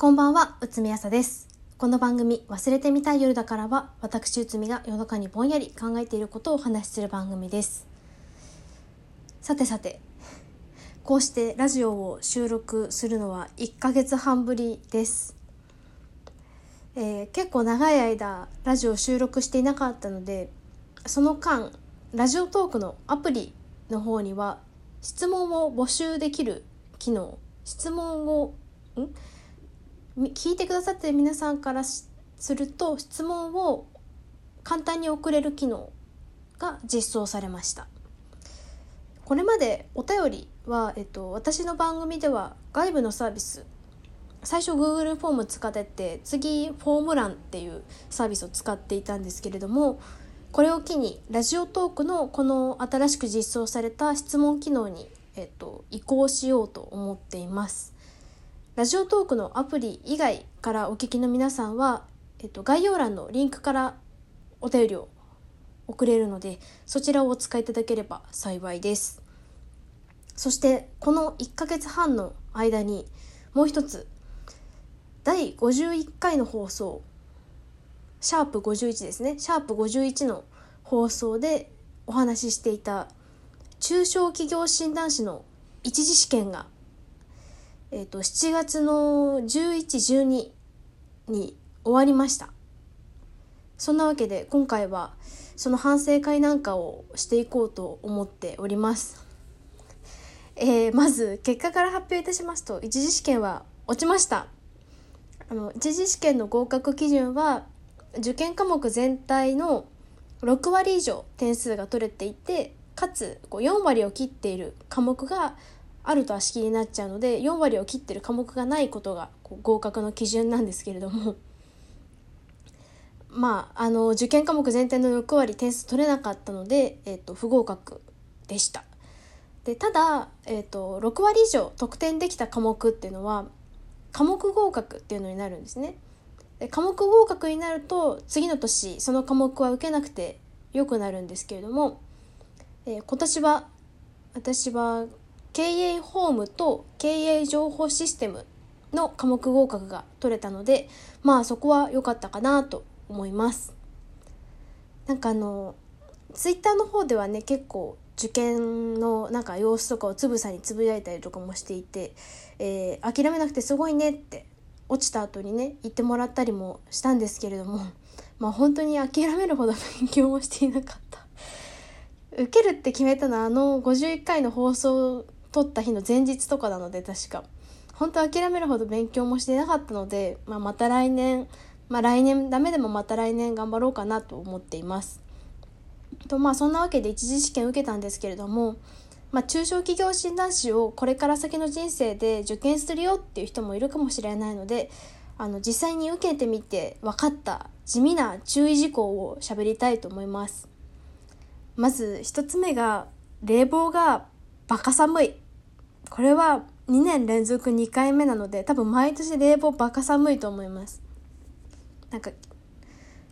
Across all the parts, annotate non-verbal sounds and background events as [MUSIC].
こんばんは、うつみあさです。この番組、忘れてみたい夜だからは、私うつみが夜中にぼんやり考えていることをお話しする番組です。さてさて、こうしてラジオを収録するのは1ヶ月半ぶりです。えー結構長い間ラジオを収録していなかったのでその間ラジオトークのアプリの方には質問を募集できる機能質問をん？聞いてくださってる皆さんからすると質問を簡単に送れる機能が実装されました。これまでお便りは、えっと、私の番組では外部のサービス最初 Google フォーム使ってて次フォーム欄っていうサービスを使っていたんですけれどもこれを機にラジオトークのこの新しく実装された質問機能に、えっと、移行しようと思っています。ラジオトークのアプリ以外からお聞きの皆さんは、えっと、概要欄のリンクからお便りを送れるのでそちらをお使いいただければ幸いです。そしてこの1ヶ月半の間にもう一つ第51回の放送シャープ51ですね。シャープ51の放送でお話ししていた中小企業診断士の一次試験が、えー、と7月の1112に終わりました。そんなわけで今回はその反省会なんかをしていこうと思っております。えーまず結果から発表いたしますと一次試験は落ちました。あの一次試験の合格基準は受験科目全体の6割以上点数が取れていてかつこう4割を切っている科目があると足切りになっちゃうので4割を切ってる科目がないことがこう合格の基準なんですけれどもまああの受験科目全体の6割点数取れなかったので、えっと不合格でした。でただ、えっと6割以上得点できた科目っていうのは科目合格っていうのになるんですね。で科目合格になると次の年その科目は受けなくてよくなるんですけれども、えー今年は私は経営法務と経営情報システムの科目合格が取れたのでまあそこは良かったかなと思います。なんかあのツイッターの方ではね結構受験のなんか様子とかをつぶさにつぶやいたりとかもしていて、えー諦めなくてすごいねって落ちた後にね言ってもらったりもしたんですけれども [LAUGHS] まあ本当に諦めるほど勉強もしていなかった受けるって決めたのはあの51回の放送を撮った日の前日とかなので確か。本当諦めるほど勉強もしてなかったので、まあ、また来年まあ来年ダメでもまた来年頑張ろうかなと思っています。とまあそんなわけで一次試験受けたんですけれども、まあ、中小企業診断士をこれから先の人生で受験するよっていう人もいるかもしれないのであの実際に受けてみて分かった地味な注意事項を喋りたいと思います。まず一つ目が冷房がバカ寒い。これは2年連続2回目なので多分毎年冷房バカ寒いと思います。なんか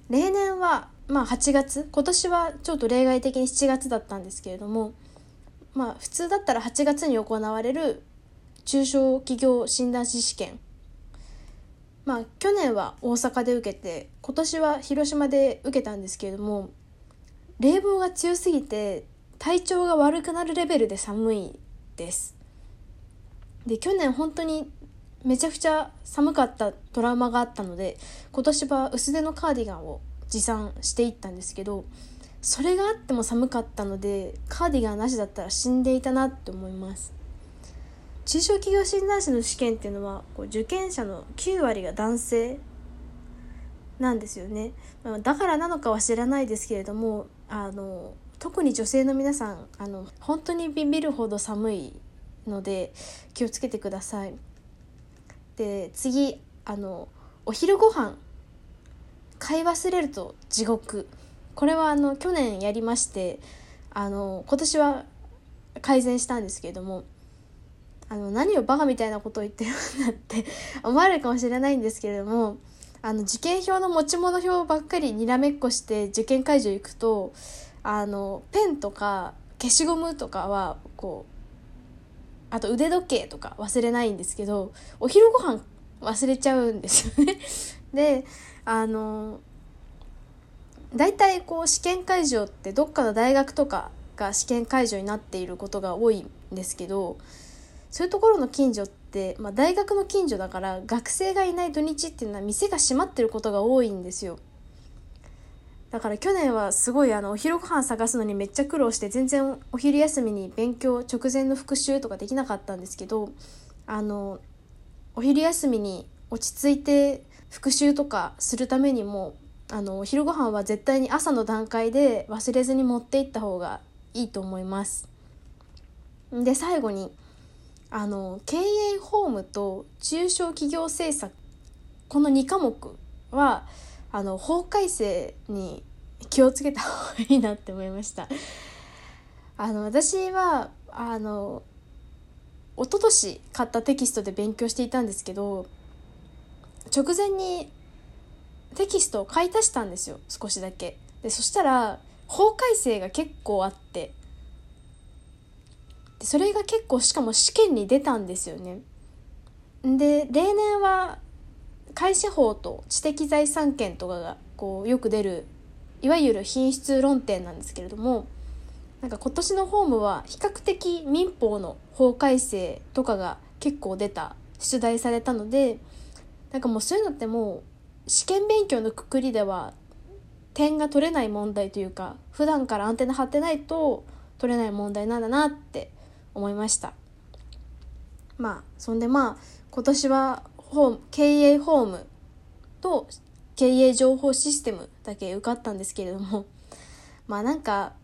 例年はまあ8月。今年はちょっと例外的に7月だったんですけれどもまあ普通だったら8月に行われる中小企業診断士試験。まあ去年は大阪で受けて今年は広島で受けたんですけれども冷房が強すぎて体調が悪くなるレベルで寒いです。で去年本当にめちゃくちゃ寒かったトラウマがあったので今年は薄手のカーディガンを持参していったんですけどそれがあっても寒かったのでカーディガンなしだったら死んでいたなって思います。中小企業診断士の試験っていうのはこう受験者の9割が男性なんですよね。だからなのかは知らないですけれどもあの特に女性の皆さんあの本当にビビるほど寒いので気をつけてください。で次あのお昼ご飯。買い忘れると地獄。これはあの去年やりましてあの今年は改善したんですけれどもあの何をバカみたいなことを言ってるんだって [LAUGHS] 思われるかもしれないんですけれどもあの受験票の持ち物表ばっかりにらめっこして受験会場行くとあのペンとか消しゴムとかはこうあと腕時計とか忘れないんですけどお昼ご飯忘れちゃうんですよね [LAUGHS] であの大体こう試験会場ってどっかの大学とかが試験会場になっていることが多いんですけどそういうところの近所って、まあ、大学の近所だから学生がいない土日っていうのは店が閉まってることが多いんですよ。だから去年はすごいあのお昼ご飯探すのにめっちゃ苦労して全然お昼休みに勉強直前の復習とかできなかったんですけどあのお昼休みに落ち着いて復習とかするためにもあのお昼ご飯は絶対に朝の段階で忘れずに持っていった方がいいと思います。で最後にあの経営法務と中小企業政策この2科目はあの法改正に気をつけた方がいいなって思いました。あの私はあの一昨年買ったテキストで勉強していたんですけど直前にテキストを買い足したんですよ少しだけ。でそしたら法改正が結構あってでそれが結構しかも試験に出たんですよね。で例年は会社法と知的財産権とかがこうよく出るいわゆる品質論点なんですけれどもなんか今年のホームは比較的民法の法改正とかが結構出た出題されたのでなんかもうそういうのってもう試験勉強のくくりでは点が取れない問題というか普段からアンテナ張ってないと取れない問題なんだなって思いました。まあそんでまあ今年はホーム経営ホームと経営情報システムだけ受かったんですけれども [LAUGHS] まあなんか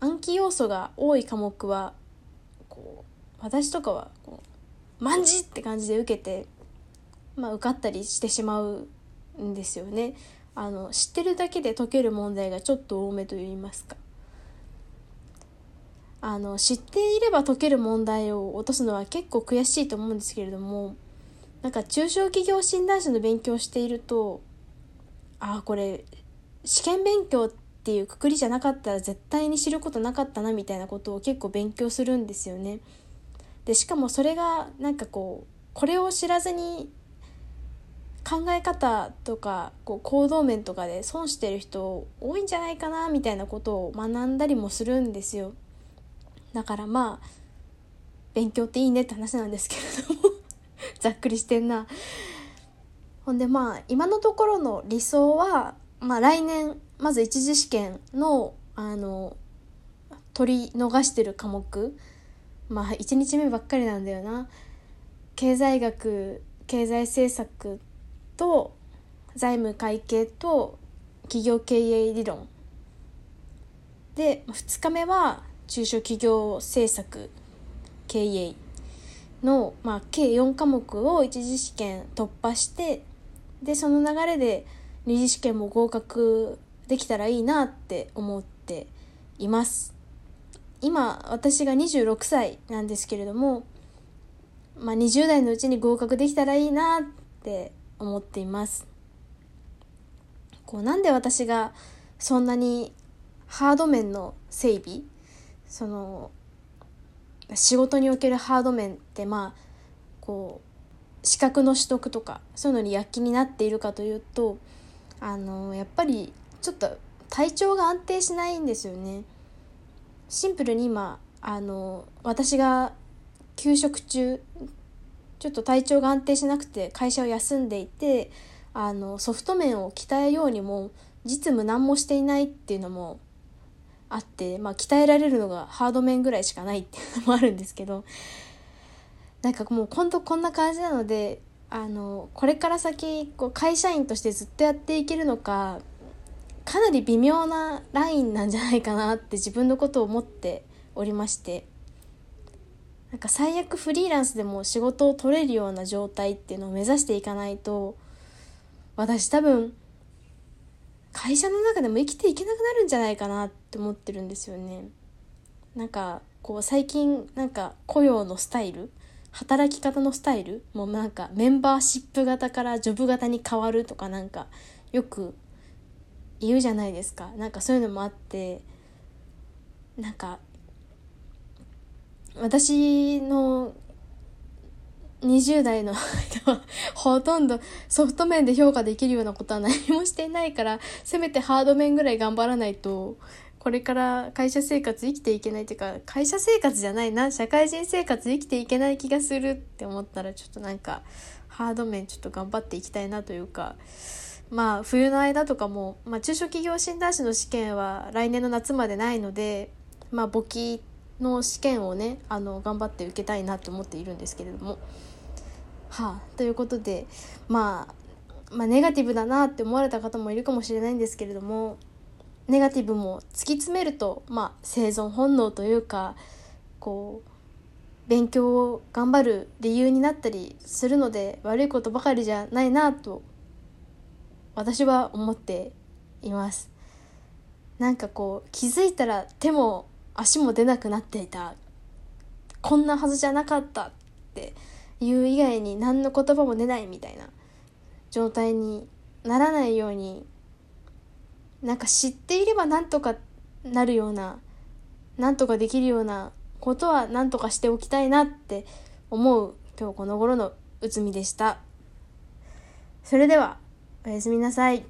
暗記要素が多い科目はこう私とかはこう「まんじ!」って感じで受けて、まあ、受かったりしてしまうんですよね。あの知ってるだけで解ける問題がちょっと多めといいますか。あの知っていれば解ける問題を落とすのは結構悔しいと思うんですけれどもなんか中小企業診断士の勉強しているとああこれ試験勉強っていうくくりじゃなかったら絶対に知ることなかったなみたいなことを結構勉強するんですよね。でしかもそれがなんかこうこれを知らずに考え方とかこう行動面とかで損してる人多いんじゃないかなみたいなことを学んだりもするんですよ。だからまあ勉強っていいねって話なんですけれどもざっくりしてんな。ほんでまあ今のところの理想は、まあ、来年まず一次試験のあの取り逃してる科目。まあ1日目ばっかりなんだよな。経済学経済政策と財務会計と企業経営理論。で2日目は中小企業政策経営。の、まあ、計4科目を一次試験突破してでその流れで二次試験も合格できたらいいなって思っています。今私が26歳なんですけれども、まあ、20代のうちに合格できたらいいなって思っています。こうなんで私がそんなにハード面の整備その仕事におけるハード面ってまあこう資格の取得とかそういうのに躍起になっているかというとあのやっぱりちょっと体調が安定しないんですよね。シンプルに今あの私が休職中ちょっと体調が安定しなくて会社を休んでいてあのソフト面を鍛えようにも実務何もしていないっていうのもあって、まあ、鍛えられるのがハード面ぐらいしかないっていうのもあるんですけどなんかもう今度こんな感じなのであのこれから先こう会社員としてずっとやっていけるのかかなり微妙なラインなんじゃないかなって自分のことを思っておりましてなんか最悪フリーランスでも仕事を取れるような状態っていうのを目指していかないと私多分会社の中でも生きていけなくなるんじゃないかなって思ってるんですよね。なんかこう最近なんか雇用のスタイル働き方のスタイルもなんかメンバーシップ型からジョブ型に変わるとかなんかよく言うじゃないですかなんかそういうのもあってなんか私の20代の間はほとんどソフト面で評価できるようなことは何もしていないからせめてハード面ぐらい頑張らないとこれから会社生活生きていけないっていうか会社生活じゃないな社会人生活生きていけない気がするって思ったらちょっとなんかハード面ちょっと頑張っていきたいなというかまあ冬の間とかも、まあ、中小企業診断士の試験は来年の夏までないのでまあ簿記の試験をねあの頑張って受けたいなと思っているんですけれども。はあ、ということで、まあ、まあネガティブだなって思われた方もいるかもしれないんですけれどもネガティブも突き詰めると、まあ、生存本能というかこう勉強を頑張る理由になったりするので悪いことばかりじゃないなと私は思っています。なんかこう気づいたら手も足も出なくなっていた。こんなはずじゃなかったっていう以外に何の言葉も出ないみたいな状態にならないようになんか知っていればなんとかなるようななんとかできるようなことはなんとかしておきたいなって思う今日この頃のうつみでした。それではおやすみなさい。